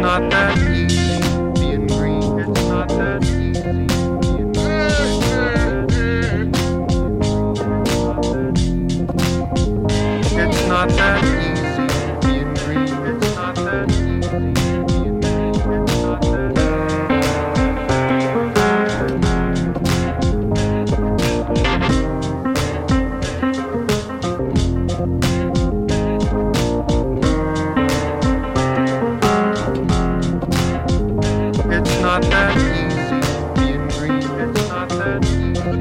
not that easy being green. It's not that easy.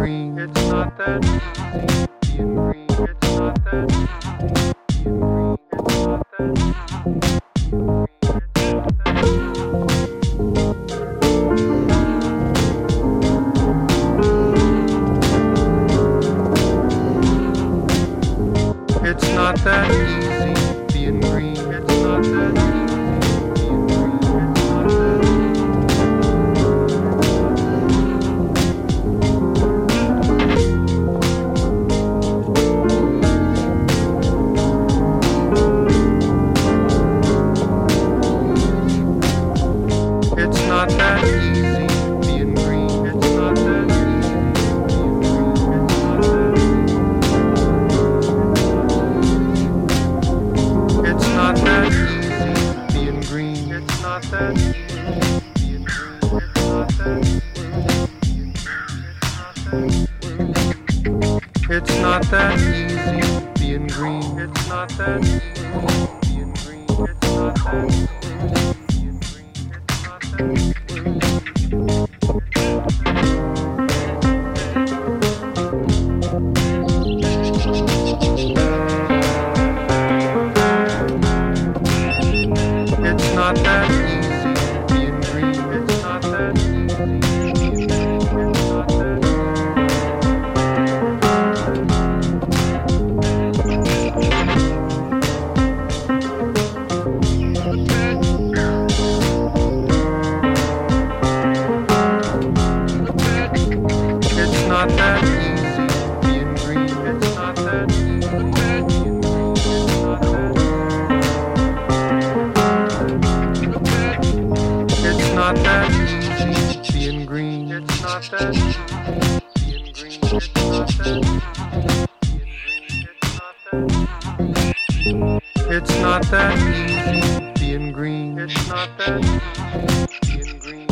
green. It's not that deep green. It's not that deep green. It's not that deep. It's not that easy. It's not that easy being green. It's not that easy being green. It's not that easy being green. It's not that easy. It's not that easy being green. It's not that easy being green. It's not that easy.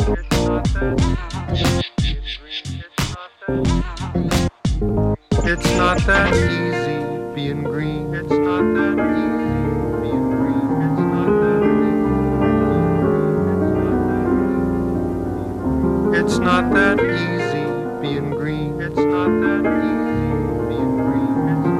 It's not that easy being green. It's not that easy being green.